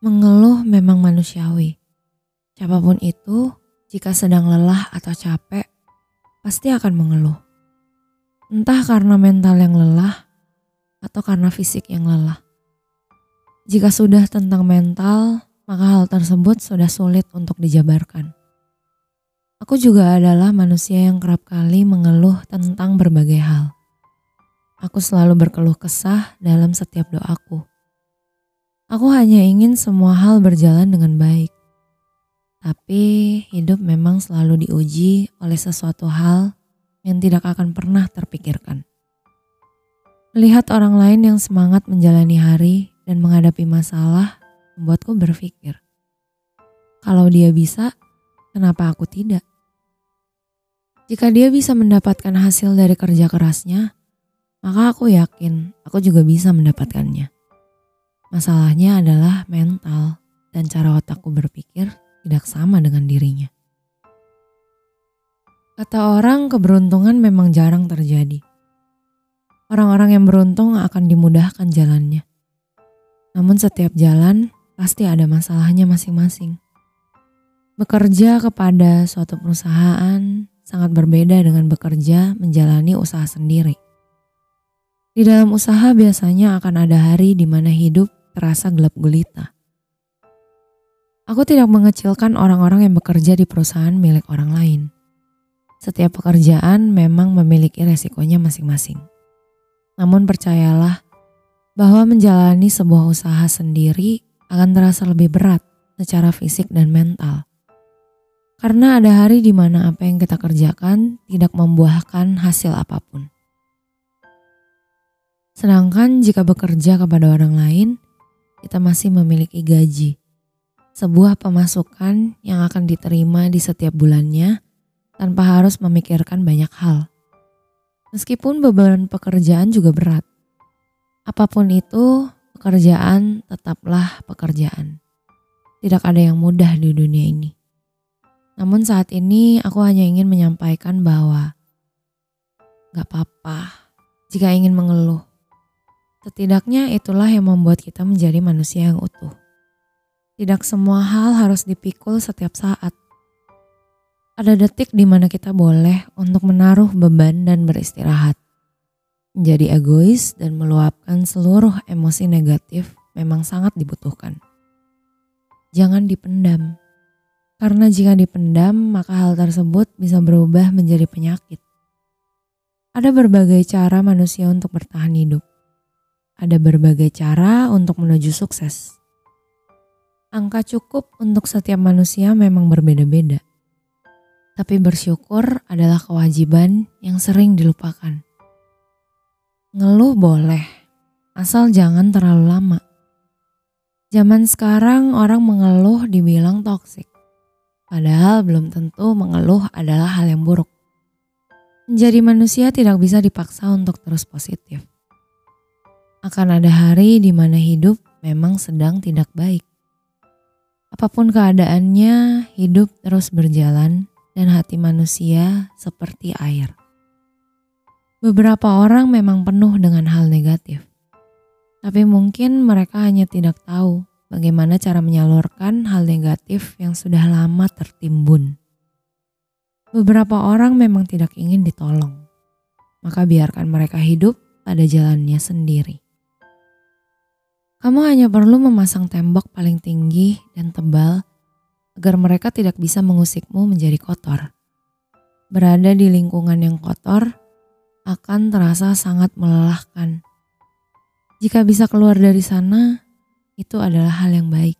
Mengeluh memang manusiawi. Siapa pun itu, jika sedang lelah atau capek, pasti akan mengeluh. Entah karena mental yang lelah atau karena fisik yang lelah. Jika sudah tentang mental, maka hal tersebut sudah sulit untuk dijabarkan. Aku juga adalah manusia yang kerap kali mengeluh tentang berbagai hal. Aku selalu berkeluh kesah dalam setiap doaku. Aku hanya ingin semua hal berjalan dengan baik. Tapi hidup memang selalu diuji oleh sesuatu hal yang tidak akan pernah terpikirkan. Melihat orang lain yang semangat menjalani hari dan menghadapi masalah membuatku berpikir, kalau dia bisa, kenapa aku tidak? Jika dia bisa mendapatkan hasil dari kerja kerasnya, maka aku yakin aku juga bisa mendapatkannya. Masalahnya adalah mental dan cara otakku berpikir tidak sama dengan dirinya. Kata orang, keberuntungan memang jarang terjadi. Orang-orang yang beruntung akan dimudahkan jalannya. Namun setiap jalan pasti ada masalahnya masing-masing. Bekerja kepada suatu perusahaan sangat berbeda dengan bekerja menjalani usaha sendiri. Di dalam usaha biasanya akan ada hari di mana hidup terasa gelap gulita. Aku tidak mengecilkan orang-orang yang bekerja di perusahaan milik orang lain. Setiap pekerjaan memang memiliki resikonya masing-masing. Namun percayalah bahwa menjalani sebuah usaha sendiri akan terasa lebih berat secara fisik dan mental. Karena ada hari di mana apa yang kita kerjakan tidak membuahkan hasil apa pun. Sedangkan jika bekerja kepada orang lain, kita masih memiliki gaji. Sebuah pemasukan yang akan diterima di setiap bulannya tanpa harus memikirkan banyak hal. Meskipun beban pekerjaan juga berat. Apa pun itu, pekerjaan tetaplah pekerjaan. Tidak ada yang mudah di dunia ini. Namun saat ini aku hanya ingin menyampaikan bahwa gak apa-apa jika ingin mengeluh. Setidaknya itulah yang membuat kita menjadi manusia yang utuh. Tidak semua hal harus dipikul setiap saat. Ada detik di mana kita boleh untuk menaruh beban dan beristirahat. Menjadi egois dan meluapkan seluruh emosi negatif memang sangat dibutuhkan. Jangan dipendam, karena jika dipendam maka hal tersebut bisa berubah menjadi penyakit. Ada berbagai cara manusia untuk bertahan hidup ada berbagai cara untuk menuju sukses. Angka cukup untuk setiap manusia memang berbeda-beda. Tapi bersyukur adalah kewajiban yang sering dilupakan. Ngeluh boleh, asal jangan terlalu lama. Zaman sekarang orang mengeluh dibilang toksik. Padahal belum tentu mengeluh adalah hal yang buruk. Menjadi manusia tidak bisa dipaksa untuk terus positif. Akan ada hari di mana hidup memang sedang tidak baik. Apa pun keadaannya, hidup terus berjalan dan hati manusia seperti air. Beberapa orang memang penuh dengan hal negatif. Tapi mungkin mereka hanya tidak tahu bagaimana cara menyalurkan hal negatif yang sudah lama tertimbun. Beberapa orang memang tidak ingin ditolong, maka biarkan mereka hidup pada jalannya sendiri. Kamu hanya perlu memasang tembok paling tinggi dan tebal agar mereka tidak bisa mengusikmu menjadi kotor. Berada di lingkungan yang kotor akan terasa sangat melelahkan. Jika bisa keluar dari sana, itu adalah hal yang baik.